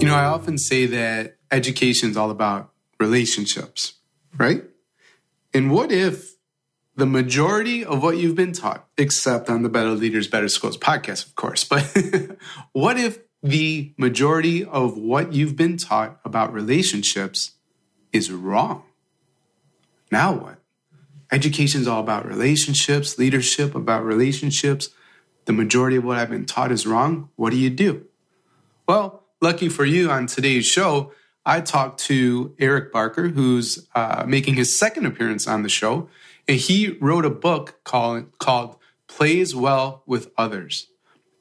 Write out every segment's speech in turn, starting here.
You know, I often say that education is all about relationships, right? And what if the majority of what you've been taught, except on the Better Leaders, Better Schools podcast, of course, but what if the majority of what you've been taught about relationships is wrong? Now what? Education is all about relationships, leadership about relationships. The majority of what I've been taught is wrong. What do you do? Well, lucky for you on today's show, I talked to Eric Barker, who's uh, making his second appearance on the show, and he wrote a book called called "Plays Well with Others,"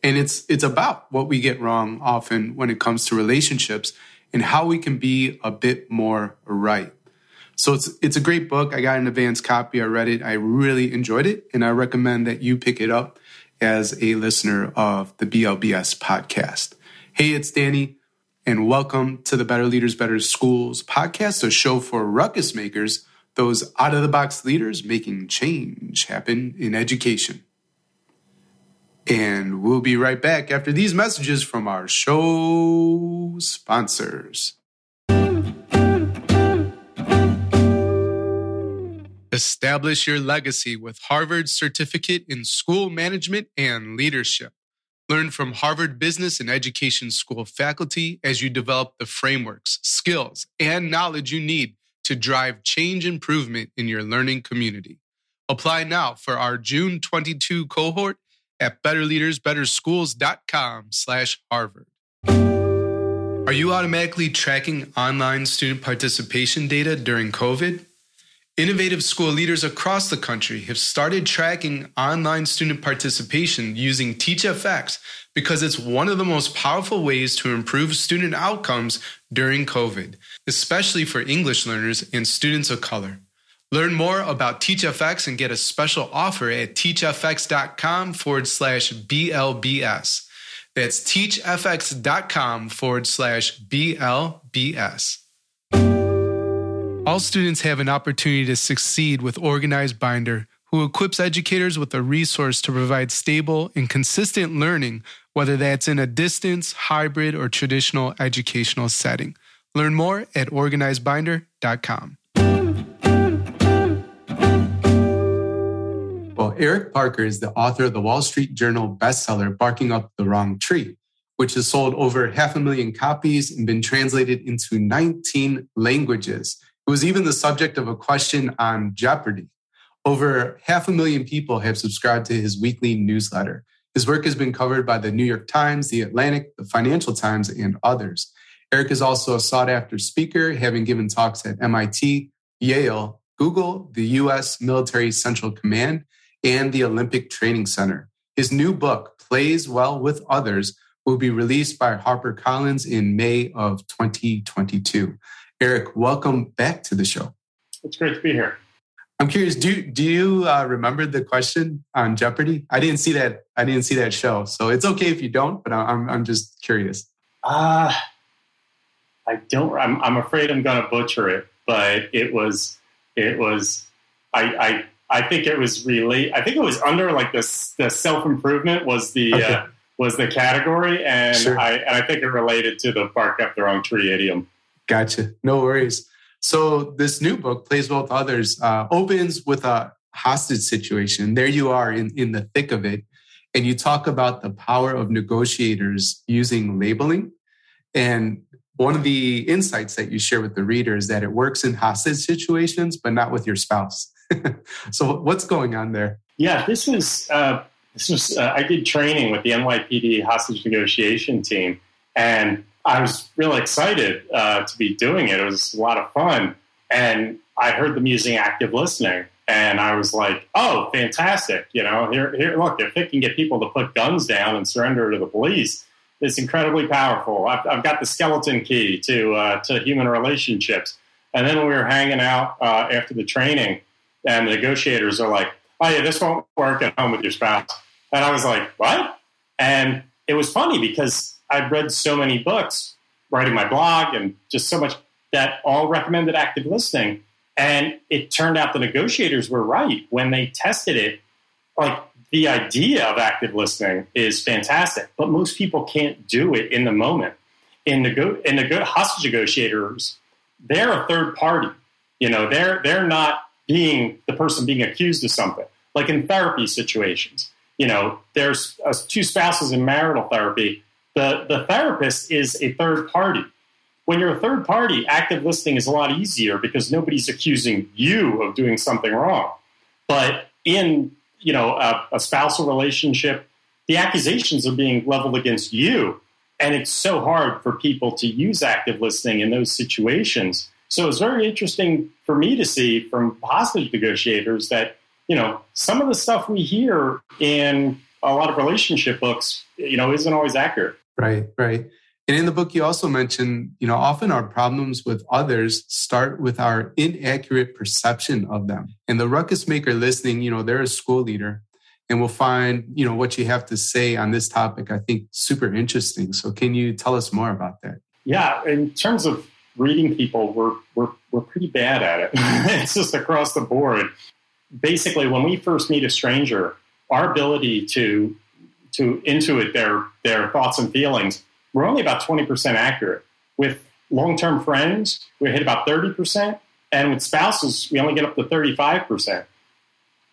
and it's it's about what we get wrong often when it comes to relationships and how we can be a bit more right. So it's it's a great book. I got an advance copy. I read it. I really enjoyed it, and I recommend that you pick it up as a listener of the BLBS podcast. Hey, it's Danny, and welcome to the Better Leaders, Better Schools podcast, a show for ruckus makers, those out of the box leaders making change happen in education. And we'll be right back after these messages from our show sponsors. Establish your legacy with Harvard's certificate in school management and leadership. Learn from Harvard Business and Education School faculty as you develop the frameworks, skills, and knowledge you need to drive change improvement in your learning community. Apply now for our June 22 cohort at betterleadersbetterschools.com slash Harvard. Are you automatically tracking online student participation data during COVID? Innovative school leaders across the country have started tracking online student participation using TeachFX because it's one of the most powerful ways to improve student outcomes during COVID, especially for English learners and students of color. Learn more about TeachFX and get a special offer at teachfx.com forward slash BLBS. That's teachfx.com forward slash BLBS. All students have an opportunity to succeed with Organized Binder, who equips educators with a resource to provide stable and consistent learning, whether that's in a distance, hybrid, or traditional educational setting. Learn more at organizedbinder.com. Well, Eric Barker is the author of the Wall Street Journal bestseller, Barking Up the Wrong Tree, which has sold over half a million copies and been translated into 19 languages. It was even the subject of a question on Jeopardy! Over half a million people have subscribed to his weekly newsletter. His work has been covered by the New York Times, the Atlantic, the Financial Times, and others. Eric is also a sought after speaker, having given talks at MIT, Yale, Google, the U.S. Military Central Command, and the Olympic Training Center. His new book, Plays Well with Others, will be released by HarperCollins in May of 2022. Eric, welcome back to the show. It's great to be here. I'm curious. Do do you uh, remember the question on Jeopardy? I didn't see that. I didn't see that show, so it's okay if you don't. But I'm I'm just curious. Uh I don't. I'm I'm afraid I'm going to butcher it, but it was it was. I I I think it was really. I think it was under like this. The self improvement was the. Okay. Uh, was the category, and sure. I and I think it related to the bark up the wrong tree idiom. Gotcha. No worries. So this new book, Plays Well with Others, uh, opens with a hostage situation. There you are in, in the thick of it. And you talk about the power of negotiators using labeling. And one of the insights that you share with the reader is that it works in hostage situations, but not with your spouse. so what's going on there? Yeah, this was uh, this was uh, I did training with the NYPD hostage negotiation team, and I was really excited uh, to be doing it. It was a lot of fun. And I heard them using active listening. And I was like, oh, fantastic. You know, here, here, look, if it can get people to put guns down and surrender to the police, it's incredibly powerful. I've, I've got the skeleton key to, uh, to human relationships. And then we were hanging out uh, after the training, and the negotiators are like, oh, yeah, this won't work at home with your spouse. And I was like, what? And it was funny because I've read so many books, writing my blog, and just so much that all recommended active listening. And it turned out the negotiators were right when they tested it. Like the idea of active listening is fantastic, but most people can't do it in the moment. in nego- in nego- hostage negotiators, they're a third party. You know, they're they're not being the person being accused of something. Like in therapy situations, you know, there's uh, two spouses in marital therapy. The the therapist is a third party. When you're a third party, active listening is a lot easier because nobody's accusing you of doing something wrong. But in you know a, a spousal relationship, the accusations are being leveled against you, and it's so hard for people to use active listening in those situations. So it's very interesting for me to see from hostage negotiators that you know some of the stuff we hear in a lot of relationship books, you know, isn't always accurate. Right, right. And in the book, you also mentioned, you know, often our problems with others start with our inaccurate perception of them. And the ruckus maker listening, you know, they're a school leader and we'll find, you know, what you have to say on this topic, I think super interesting. So can you tell us more about that? Yeah, in terms of reading people, we're, we're, we're pretty bad at it. it's just across the board. Basically, when we first meet a stranger, our ability to to intuit their their thoughts and feelings we're only about 20% accurate. With long term friends, we hit about 30%. And with spouses, we only get up to 35%.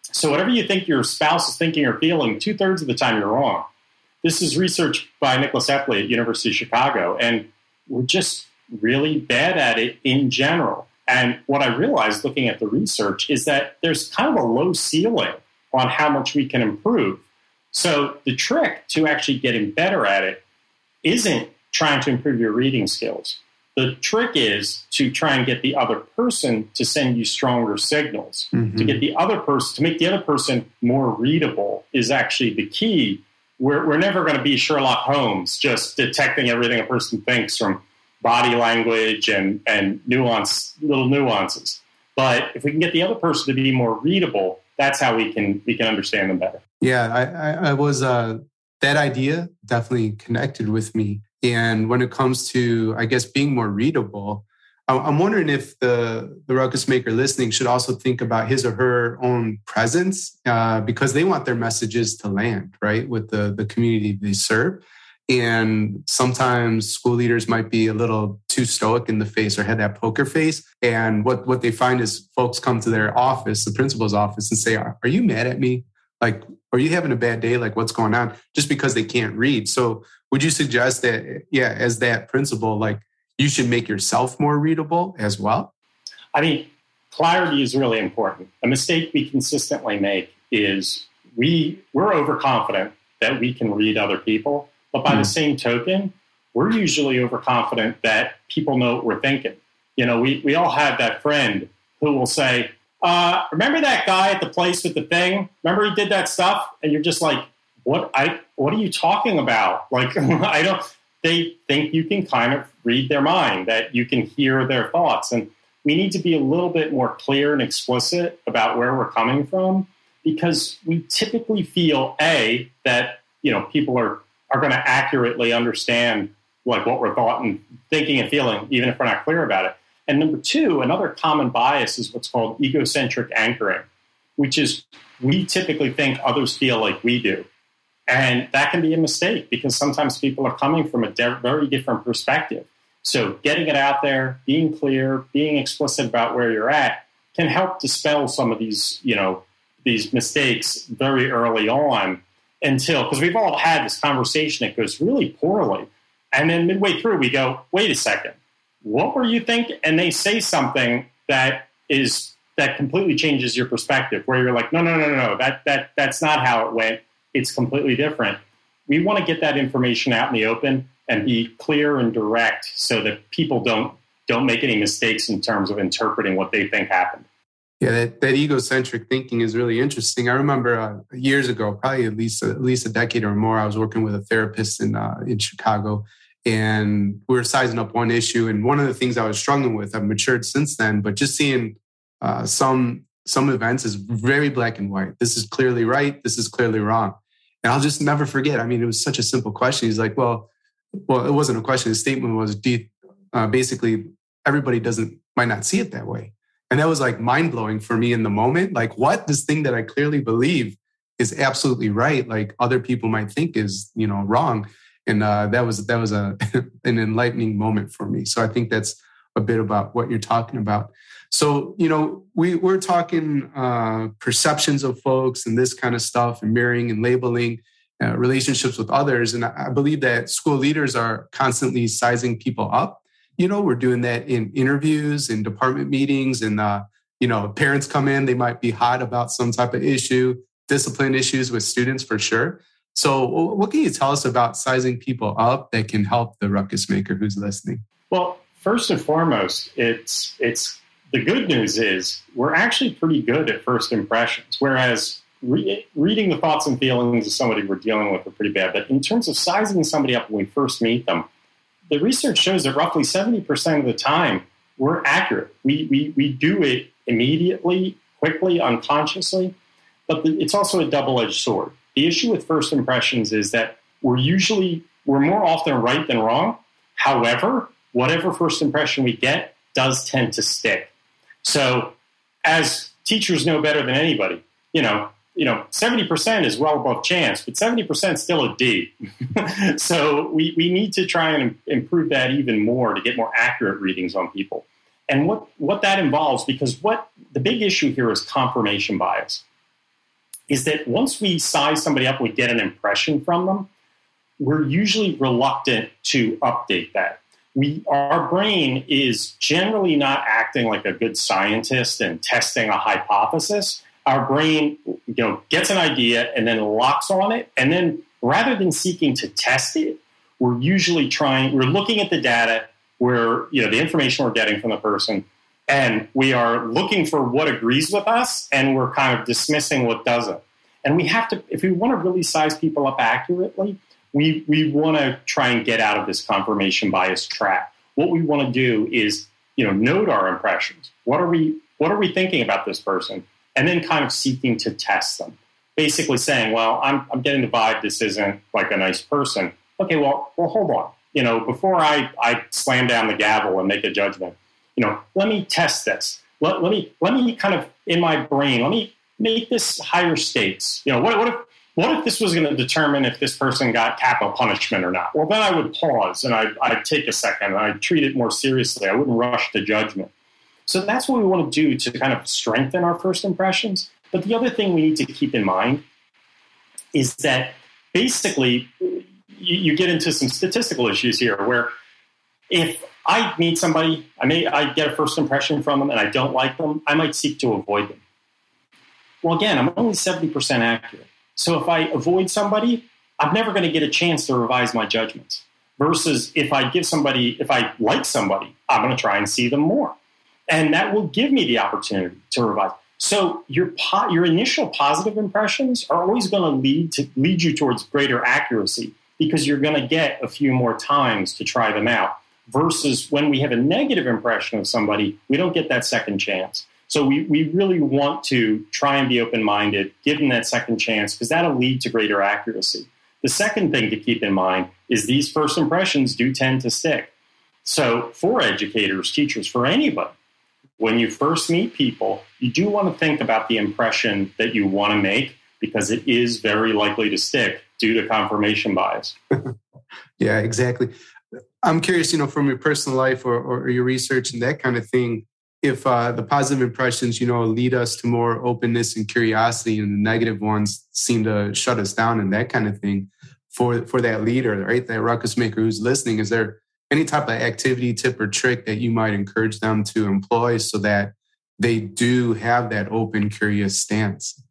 So, whatever you think your spouse is thinking or feeling, two thirds of the time you're wrong. This is research by Nicholas Epley at University of Chicago. And we're just really bad at it in general. And what I realized looking at the research is that there's kind of a low ceiling on how much we can improve. So, the trick to actually getting better at it isn't trying to improve your reading skills. The trick is to try and get the other person to send you stronger signals. Mm-hmm. To get the other person, to make the other person more readable is actually the key. We're, we're never going to be Sherlock Holmes, just detecting everything a person thinks from body language and, and nuance, little nuances. But if we can get the other person to be more readable, that's how we can we can understand them better. Yeah, I, I, I was uh, that idea definitely connected with me. And when it comes to, I guess, being more readable, I'm wondering if the the ruckus maker listening should also think about his or her own presence uh, because they want their messages to land right with the the community they serve. And sometimes school leaders might be a little too stoic in the face or had that poker face. And what what they find is folks come to their office, the principal's office, and say, "Are, are you mad at me? Like, are you having a bad day? Like, what's going on? Just because they can't read. So, would you suggest that, yeah, as that principal, like, you should make yourself more readable as well? I mean, clarity is really important. A mistake we consistently make is we we're overconfident that we can read other people, but by mm. the hmm. same token, we're usually overconfident that people know what we're thinking. You know, we, we all have that friend who will say, uh, remember that guy at the place with the thing? Remember he did that stuff? And you're just like, what? I what are you talking about? Like, I don't. They think you can kind of read their mind, that you can hear their thoughts, and we need to be a little bit more clear and explicit about where we're coming from because we typically feel a that you know people are are going to accurately understand like what we're thought and thinking and feeling, even if we're not clear about it. And number two, another common bias is what's called egocentric anchoring, which is we typically think others feel like we do. And that can be a mistake because sometimes people are coming from a de- very different perspective. So getting it out there, being clear, being explicit about where you're at can help dispel some of these, you know, these mistakes very early on until because we've all had this conversation that goes really poorly. And then midway through we go, wait a second, what were you thinking? And they say something that is that completely changes your perspective, where you're like, no, no, no, no, no, that that that's not how it went. It's completely different. We want to get that information out in the open and be clear and direct, so that people don't don't make any mistakes in terms of interpreting what they think happened. Yeah, that, that egocentric thinking is really interesting. I remember uh, years ago, probably at least at least a decade or more, I was working with a therapist in uh, in Chicago, and we were sizing up one issue. And one of the things I was struggling with, I've matured since then, but just seeing uh, some some events is very black and white. This is clearly right. This is clearly wrong. And I'll just never forget. I mean, it was such a simple question. He's like, well, well, it wasn't a question. The statement was uh, basically everybody doesn't might not see it that way. And that was like mind blowing for me in the moment. Like, what this thing that I clearly believe is absolutely right, like other people might think is, you know, wrong. and uh, that was that was a an enlightening moment for me. So I think that's a bit about what you're talking about. So you know, we we're talking uh, perceptions of folks and this kind of stuff, and mirroring and labeling. Uh, relationships with others. And I believe that school leaders are constantly sizing people up. You know, we're doing that in interviews, in department meetings, and uh, you know, parents come in, they might be hot about some type of issue, discipline issues with students for sure. So, what can you tell us about sizing people up that can help the ruckus maker who's listening? Well, first and foremost, it's it's the good news is we're actually pretty good at first impressions, whereas re- reading the thoughts and feelings of somebody we're dealing with are pretty bad. But in terms of sizing somebody up when we first meet them, the research shows that roughly seventy percent of the time we're accurate. We we we do it immediately, quickly, unconsciously. But the, it's also a double edged sword. The issue with first impressions is that we're usually, we're more often right than wrong. However, whatever first impression we get does tend to stick. So, as teachers know better than anybody, you know, you know, 70% is well above chance, but 70% is still a D. so we, we need to try and improve that even more to get more accurate readings on people. And what, what that involves, because what the big issue here is confirmation bias, is that once we size somebody up, we get an impression from them, we're usually reluctant to update that. We, our brain is generally not acting like a good scientist and testing a hypothesis. Our brain, you know, gets an idea and then locks on it, and then rather than seeking to test it, we're usually trying. We're looking at the data where you know the information we're getting from the person. And we are looking for what agrees with us and we're kind of dismissing what doesn't. And we have to if we want to really size people up accurately we we want to try and get out of this confirmation bias trap. What we want to do is you know note our impressions. What are we what are we thinking about this person and then kind of seeking to test them basically saying well i'm, I'm getting the vibe this isn't like a nice person okay well well hold on you know, before I, I slam down the gavel and make a judgment, you know, let me test this. Let, let me let me kind of in my brain, let me make this higher stakes. You know, what, what if what if this was going to determine if this person got capital punishment or not? Well, then I would pause and I'd, I'd take a second and I'd treat it more seriously. I wouldn't rush to judgment. So that's what we want to do to kind of strengthen our first impressions. But the other thing we need to keep in mind is that basically you, you get into some statistical issues here where if I meet somebody, I may I get a first impression from them and I don't like them, I might seek to avoid them. Well, again, I'm only 70% accurate. So if I avoid somebody, I'm never going to get a chance to revise my judgments. Versus if I give somebody, if I like somebody, I'm going to try and see them more. And that will give me the opportunity to revise. So your po- your initial positive impressions are always going to lead to lead you towards greater accuracy because you're going to get a few more times to try them out. Versus when we have a negative impression of somebody, we don't get that second chance. So we, we really want to try and be open minded, give them that second chance, because that'll lead to greater accuracy. The second thing to keep in mind is these first impressions do tend to stick. So for educators, teachers, for anybody, when you first meet people, you do want to think about the impression that you want to make because it is very likely to stick due to confirmation bias. yeah, exactly. I'm curious, you know, from your personal life or, or your research and that kind of thing, if uh, the positive impressions, you know, lead us to more openness and curiosity, and the negative ones seem to shut us down and that kind of thing, for for that leader, right, that ruckus maker who's listening, is there any type of activity, tip, or trick that you might encourage them to employ so that they do have that open, curious stance?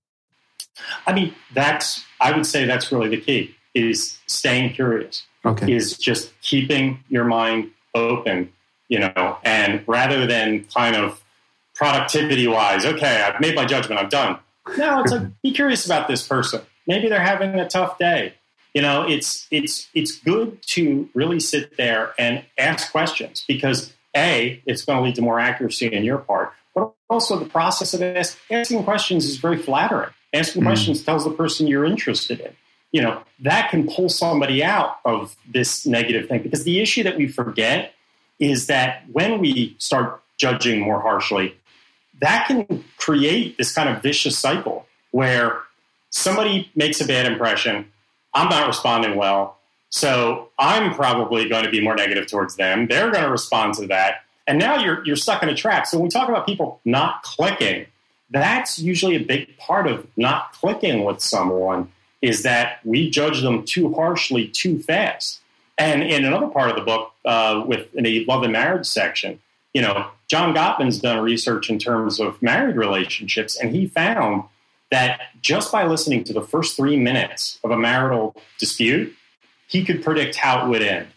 I mean, that's I would say that's really the key is staying curious. Okay. Is just keeping your mind open, you know, and rather than kind of productivity wise, okay, I've made my judgment, I'm done. No, it's like be curious about this person. Maybe they're having a tough day. You know, it's it's it's good to really sit there and ask questions because a it's going to lead to more accuracy in your part, but also the process of asking questions is very flattering. Asking mm. questions tells the person you're interested in. You know, that can pull somebody out of this negative thing because the issue that we forget is that when we start judging more harshly, that can create this kind of vicious cycle where somebody makes a bad impression, I'm not responding well, So I'm probably going to be more negative towards them. They're going to respond to that. And now you're, you're stuck in a trap. So when we talk about people not clicking, that's usually a big part of not clicking with someone is that we judge them too harshly too fast. And in another part of the book, uh, with in the love and marriage section, you know, John Gottman's done research in terms of married relationships, and he found that just by listening to the first three minutes of a marital dispute, he could predict how it would end.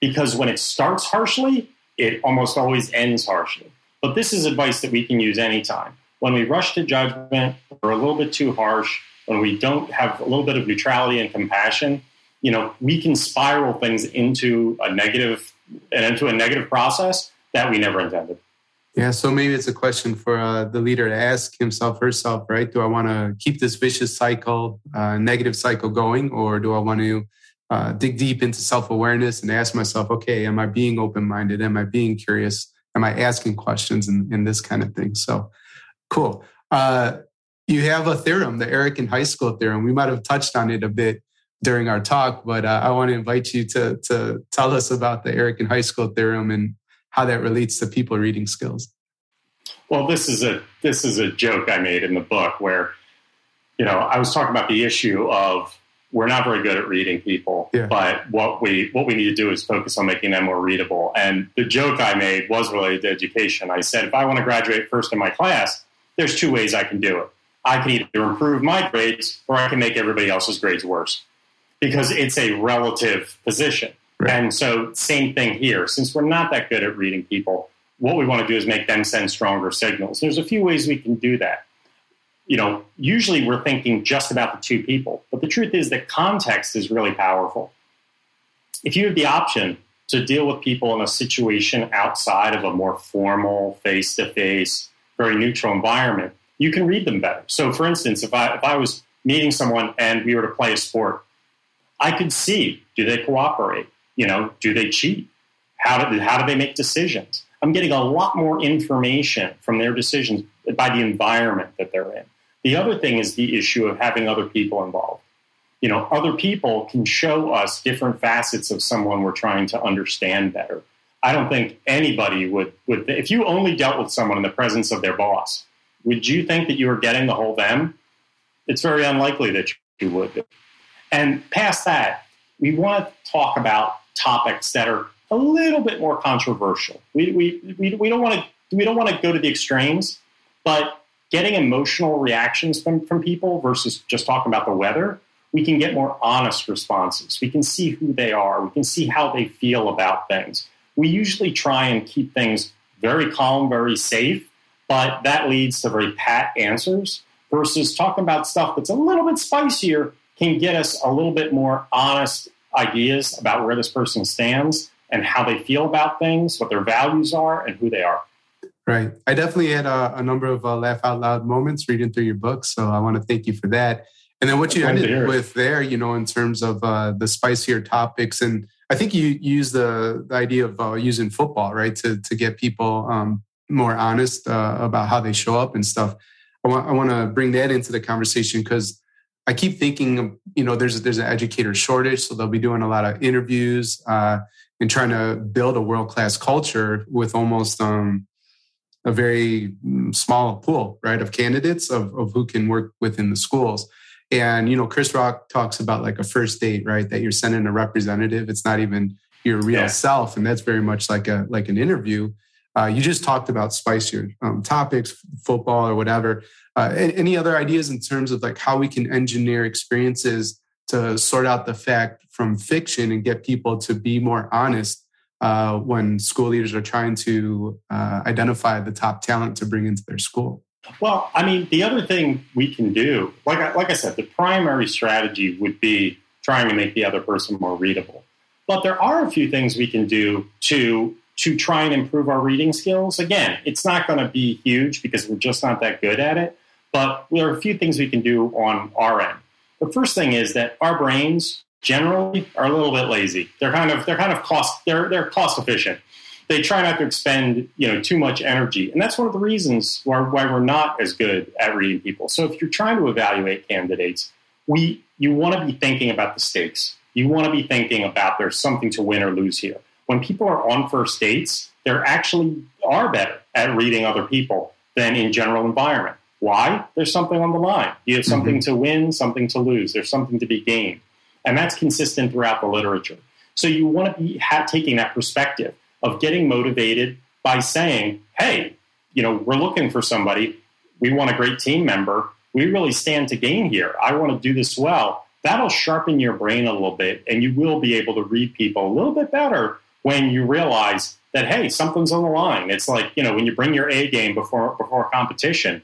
Because when it starts harshly, it almost always ends harshly. But this is advice that we can use anytime. When we rush to judgment, we're a little bit too harsh, when we don't have a little bit of neutrality and compassion, you know, we can spiral things into a negative and into a negative process that we never intended. Yeah, so maybe it's a question for uh, the leader to ask himself, herself, right? Do I want to keep this vicious cycle, uh, negative cycle going, or do I want to uh, dig deep into self awareness and ask myself, okay, am I being open minded? Am I being curious? Am I asking questions and, and this kind of thing? So, cool. Uh, you have a theorem, the Eric in high school theorem. We might have touched on it a bit during our talk, but uh, I want to invite you to to tell us about the Eric in high school theorem and how that relates to people reading skills. Well, this is a this is a joke I made in the book where, you know, I was talking about the issue of we're not very good at reading people, yeah. but what we what we need to do is focus on making them more readable. And the joke I made was related to education. I said if I want to graduate first in my class, there's two ways I can do it. I can either improve my grades or I can make everybody else's grades worse because it's a relative position. Right. And so, same thing here. Since we're not that good at reading people, what we want to do is make them send stronger signals. There's a few ways we can do that. You know, usually we're thinking just about the two people, but the truth is that context is really powerful. If you have the option to deal with people in a situation outside of a more formal, face to face, very neutral environment, you can read them better. So, for instance, if I if I was meeting someone and we were to play a sport, I could see do they cooperate? You know, do they cheat? How do how do they make decisions? I'm getting a lot more information from their decisions by the environment that they're in. The other thing is the issue of having other people involved. You know, other people can show us different facets of someone we're trying to understand better. I don't think anybody would would if you only dealt with someone in the presence of their boss, would you think that you were getting the whole them? It's very unlikely that you would. And past that, we want to talk about topics that are a little bit more controversial. We, we, we, we don't want to we don't want to go to the extremes, but getting emotional reactions from, from people versus just talking about the weather, we can get more honest responses. We can see who they are. We can see how they feel about things. We usually try and keep things very calm, very safe, but that leads to very pat answers versus talking about stuff that's a little bit spicier can get us a little bit more honest ideas about where this person stands and how they feel about things, what their values are, and who they are. Right. I definitely had a, a number of uh, laugh out loud moments reading through your book. So I want to thank you for that. And then what you ended with there, you know, in terms of uh, the spicier topics, and I think you use the, the idea of uh, using football, right, to to get people um, more honest uh, about how they show up and stuff. I want I want to bring that into the conversation because I keep thinking, you know, there's there's an educator shortage, so they'll be doing a lot of interviews uh, and trying to build a world class culture with almost um, a very mm, small pool, right, of candidates of, of who can work within the schools. And you know, Chris Rock talks about like a first date, right? That you're sending a representative. It's not even your real yeah. self, and that's very much like a like an interview. Uh, you just talked about spicier um, topics, football or whatever. Uh, any other ideas in terms of like how we can engineer experiences to sort out the fact from fiction and get people to be more honest uh, when school leaders are trying to uh, identify the top talent to bring into their school? Well, I mean, the other thing we can do, like I, like I said, the primary strategy would be trying to make the other person more readable. But there are a few things we can do to to try and improve our reading skills. Again, it's not going to be huge because we're just not that good at it, but there are a few things we can do on our end. The first thing is that our brains generally are a little bit lazy. They're kind of they're kind of cost they're they're cost efficient. They try not to expend you know too much energy, and that's one of the reasons why, why we're not as good at reading people. So if you're trying to evaluate candidates, we you want to be thinking about the stakes. you want to be thinking about there's something to win or lose here. When people are on first dates, they're actually are better at reading other people than in general environment. Why? There's something on the line. You have something mm-hmm. to win, something to lose. There's something to be gained. And that's consistent throughout the literature. So you want to be ha- taking that perspective of getting motivated by saying, hey, you know, we're looking for somebody. We want a great team member. We really stand to gain here. I want to do this well. That'll sharpen your brain a little bit, and you will be able to read people a little bit better when you realize that hey, something's on the line. It's like you know when you bring your A game before before a competition.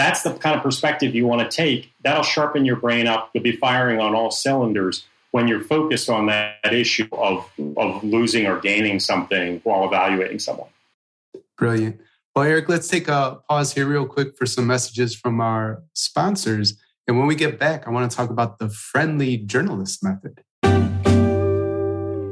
That's the kind of perspective you want to take. That'll sharpen your brain up. You'll be firing on all cylinders when you're focused on that, issue of of losing or gaining something while evaluating someone. Brilliant. Well, Eric, let's take a pause here real quick for some messages from our sponsors. And when we get back, I want to talk about the friendly journalist method.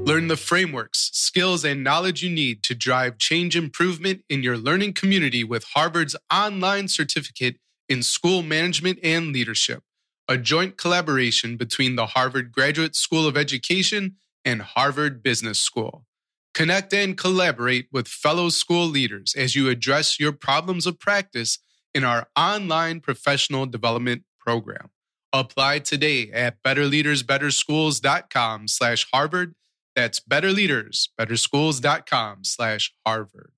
Learn the frameworks, skills, and knowledge you need to drive change improvement in your learning community with Harvard's online certificate in school management and leadership, a joint collaboration between the Harvard Graduate School of Education and Harvard Business School. Connect and collaborate with fellow school leaders as you address your problems of practice in our online professional development program. Apply today at betterleadersbetterschools.com slash Harvard that's betterleadersbetterschools.com slash Harvard.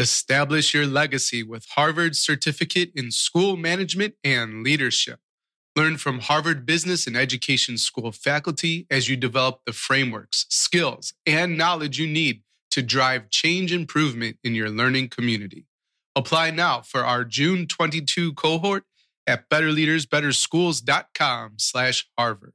Establish your legacy with Harvard's certificate in school management and leadership. Learn from Harvard Business and Education School faculty as you develop the frameworks, skills, and knowledge you need to drive change improvement in your learning community. Apply now for our June 22 cohort at betterleadersbetterschools.com slash Harvard.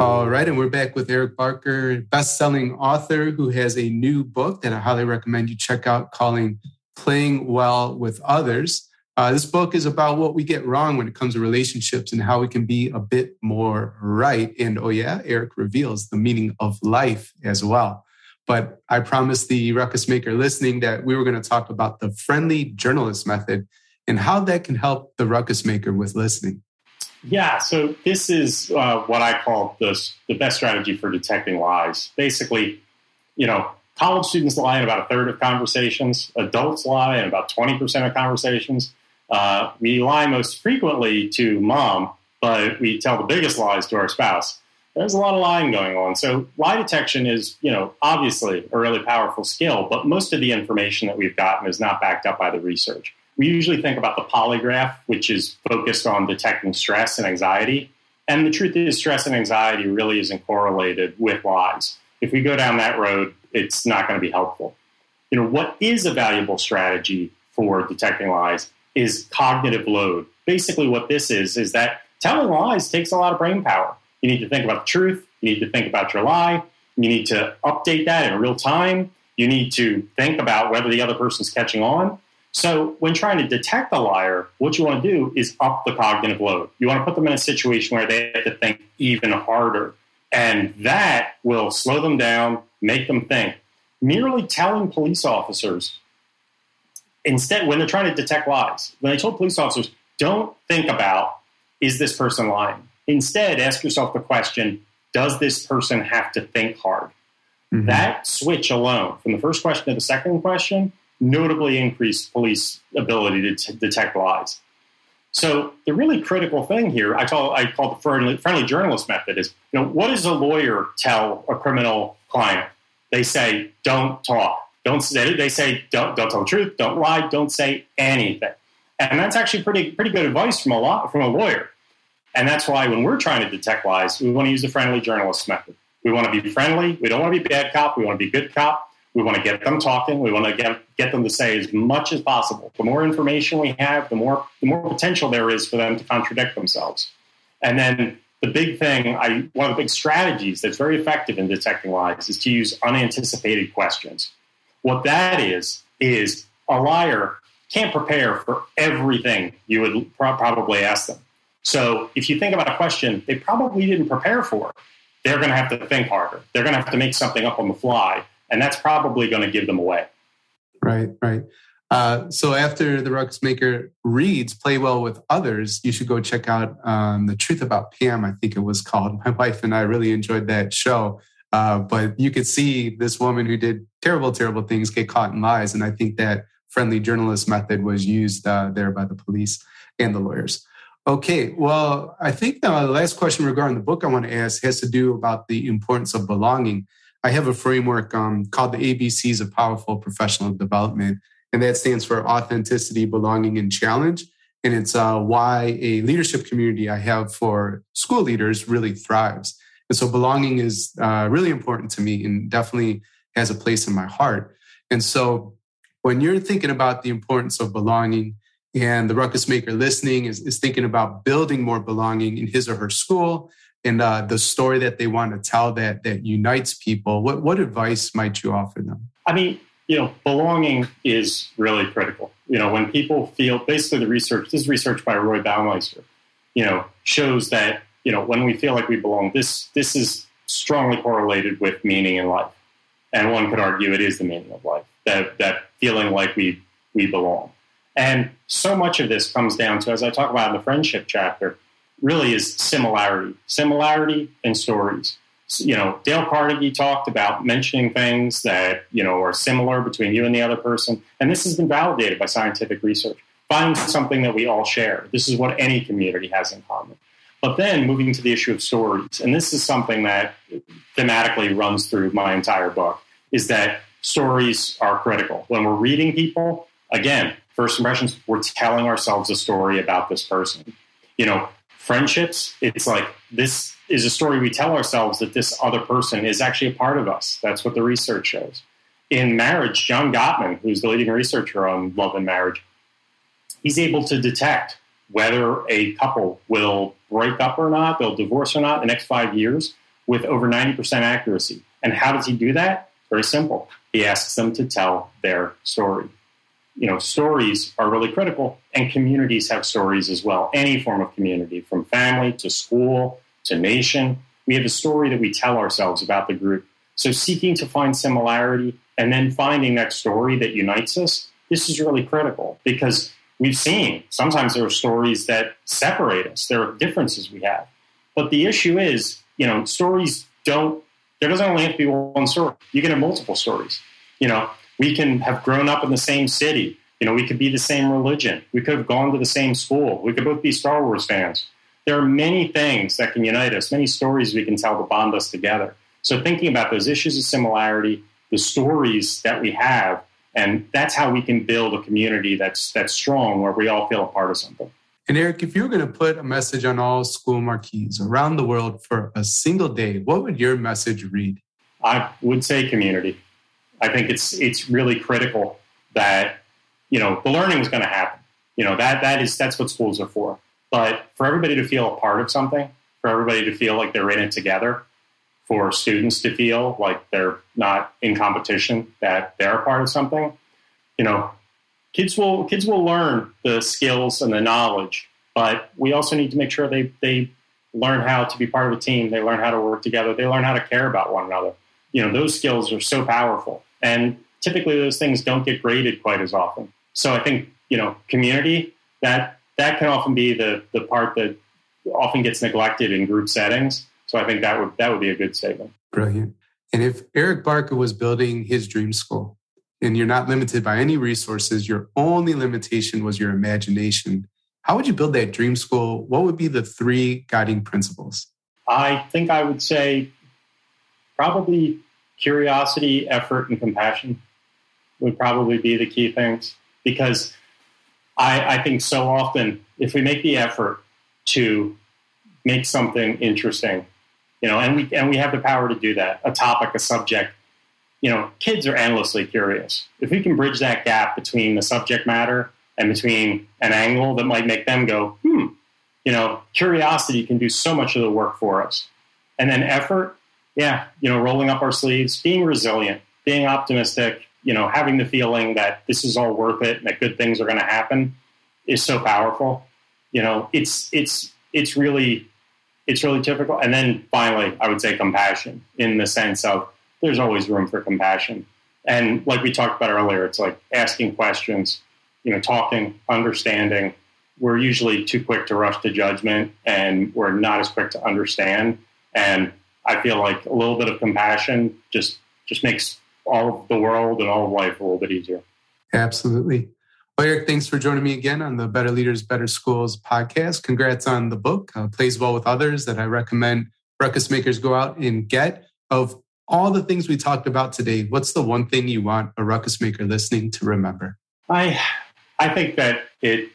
All right, and we're back with Eric Barker, best-selling author who has a new book that I highly recommend you check out calling Playing Well with Others. Uh, this book is about what we get wrong when it comes to relationships and how we can be a bit more right. And oh, yeah, Eric reveals the meaning of life as well. But I promised the ruckus maker listening that we were going to talk about the friendly journalist method and how that can help the ruckus maker with listening. Yeah, so this is uh, what I call the, the best strategy for detecting lies. Basically, you know, college students lie in about a third of conversations, adults lie in about 20% of conversations. Uh, we lie most frequently to mom, but we tell the biggest lies to our spouse. There's a lot of lying going on. So lie detection is, you know, obviously a really powerful skill, but most of the information that we've gotten is not backed up by the research we usually think about the polygraph, which is focused on detecting stress and anxiety. And the truth is, stress and anxiety really isn't correlated with lies. If we go down that road, it's not going to be helpful. You know, what is a valuable strategy for detecting lies is cognitive load. Basically, what this is, is that telling lies takes a lot of brain power. You need to think about the truth, you need to think about your lie, you need to update that in real time, you need to think about whether the other person's catching on. So, when trying to detect a liar, what you want to do is up the cognitive load. You want to put them in a situation where they have to think even harder. And that will slow them down, make them think. Merely telling police officers, instead, when they're trying to detect lies, when they told police officers, don't think about, is this person lying? Instead, ask yourself the question, does this person have to think hard? Mm-hmm. That switch alone, from the first question to the second question, notably increased police ability to t- detect lies. So the really critical thing here, I call I call the friendly, friendly journalist method is, you know, what does a lawyer tell a criminal client? They say, don't talk. Don't say, they say, don't, don't tell the truth, don't lie, don't say anything. And that's actually pretty, pretty good advice from a lot, from a lawyer. And that's why when we're trying to detect lies, we want to use the friendly journalist method. We want to be friendly. We don't want to be bad cop. We want to be good cop. We want to get them talking. We want to get, get them to say as much as possible. The more information we have, the more the more potential there is for them to contradict themselves. And then the big thing, I, one of the big strategies that's very effective in detecting lies is to use unanticipated questions. What that is, is a liar can't prepare for everything you would pro- probably ask them. So if you think about a question they probably didn't prepare for, they're going to have to think harder. They're going to have to make something up on the fly, and that's probably going to give them away. Right, right. Uh, so after the Ruckus Maker reads Play Well with Others, you should go check out um, The Truth About Pam, I think it was called. My wife and I really enjoyed that show. Uh, but you could see this woman who did terrible, terrible things get caught in lies. And I think that friendly journalist method was used uh, there by the police and the lawyers. Okay, well, I think the last question regarding the book I want to ask has to do about the importance of belonging. I have a framework um, called the ABCs of Powerful Professional Development, and that stands for authenticity, belonging, and challenge. And it's uh, why a leadership community I have for school leaders really thrives. And so belonging is uh, really important to me and definitely has a place in my heart. And so when you're thinking about the importance of belonging and the ruckus maker listening is, is thinking about building more belonging in his or her school and uh, the story that they want to tell that that unites people what, what advice might you offer them? I mean you know belonging is really critical. You know when people feel basically the research this is research by roy baumeister you know shows that you know when we feel like we belong this this is strongly correlated with meaning in life. And one could argue it is the meaning of life that that feeling like we we belong. And so much of this comes down to, as I talk about in the friendship chapter, really is similarity, similarity in stories. You know, Dale Carnegie talked about mentioning things that you know are similar between you and the other person, and this has been validated by scientific research. Find something that we all share. This is what any community has in common. But then moving to the issue of stories, and this is something that thematically runs through my entire book, is that stories are critical. When we're reading people, again, first impressions, we're telling ourselves a story about this person. You know, friendships, it's like this is a story we tell ourselves that this other person is actually a part of us. That's what the research shows. In marriage, John Gottman, who's the leading researcher on love and marriage, he's able to detect whether a couple will break up or not, they'll divorce or not in the next five years with over 90% accuracy. And how does he do that? Very simple. He asks them to tell their story. You know, stories are really critical, and communities have stories as well. Any form of community, from family to school to nation, we have a story that we tell ourselves about the group. So, seeking to find similarity and then finding that story that unites us, this is really critical because we've seen sometimes there are stories that separate us, there are differences we have. But the issue is, you know, stories don't there doesn't only have to be one story. You can have multiple stories. You know, we can have grown up in the same city. You know, we could be the same religion. We could have gone to the same school. We could both be Star Wars fans. There are many things that can unite us, many stories we can tell to bond us together. So thinking about those issues of similarity, the stories that we have, and that's how we can build a community that's that's strong where we all feel a part of something. And Eric, if you were going to put a message on all school marquees around the world for a single day, what would your message read? I would say community. I think it's it's really critical that you know the learning is going to happen. You know that that is that's what schools are for. But for everybody to feel a part of something, for everybody to feel like they're in it together, for students to feel like they're not in competition, that they're a part of something, you know, kids will kids will learn the skills and the knowledge, but we also need to make sure they they learn how to be part of a team. They learn how to work together. They learn how to care about one another. You know, those skills are so powerful, and typically those things don't get graded quite as often. So I think you know, community that that can often be the the part that often gets neglected in group settings. So I think that would that would be a good statement. Brilliant. And if Eric Barker was building his dream school, and you're not limited by any resources, your only limitation was your imagination, how would you build that dream school? What would be the three guiding principles? I think I would say probably curiosity, effort, and compassion would probably be the key things because I, I think so often if we make the effort to make something interesting, you know, and we and we have the power to do that, a topic, a subject, you know, kids are endlessly curious. If we can bridge that gap between the subject matter and between an angle that might make them go, hmm, You know, curiosity can do so much of the work for us. And then effort, yeah, you know, rolling up our sleeves, being resilient, being optimistic, you know, having the feeling that this is all worth it and that good things are going to happen is so powerful. You know, it's it's it's really it's really typical. And then finally, I would say compassion in the sense of there's always room for compassion. And like we talked about earlier, it's like asking questions, you know, talking, understanding. We're usually too quick to rush to judgment and we're not as quick to understand. And I feel like a little bit of compassion just just makes all of the world and all of life a little bit easier. Absolutely. Well, Eric, thanks for joining me again on the Better Leaders, Better Schools podcast. Congrats on the book. Uh, plays well with others that I recommend ruckus makers go out and get. Of all the things we talked about today, what's the one thing you want a ruckus maker listening to remember? I, I think that it.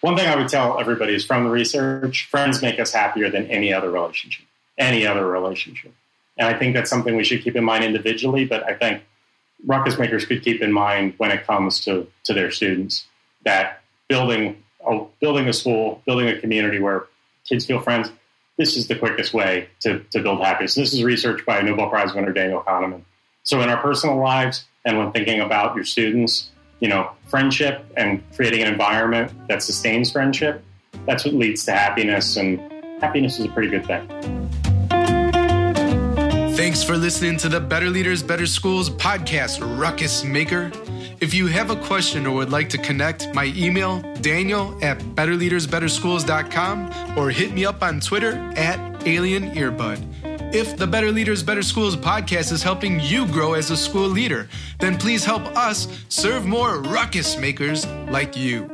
One thing I would tell everybody is from the research, friends make us happier than any other relationship. Any other relationship. And I think that's something we should keep in mind individually, but I think ruckus makers could keep in mind when it comes to, to their students that building a, building a school, building a community where kids feel friends, this is the quickest way to, to build happiness. This is research by Nobel Prize winner Daniel Kahneman. So in our personal lives and when thinking about your students, you know, friendship and creating an environment that sustains friendship, that's what leads to happiness and happiness is a pretty good thing. Thanks for listening to the Better Leaders, Better Schools podcast, Ruckus Maker. If you have a question or would like to connect, my email, daniel at betterleadersbetterschools.com or hit me up on Twitter at Alien Earbud. If the Better Leaders, Better Schools podcast is helping you grow as a school leader, then please help us serve more ruckus makers like you.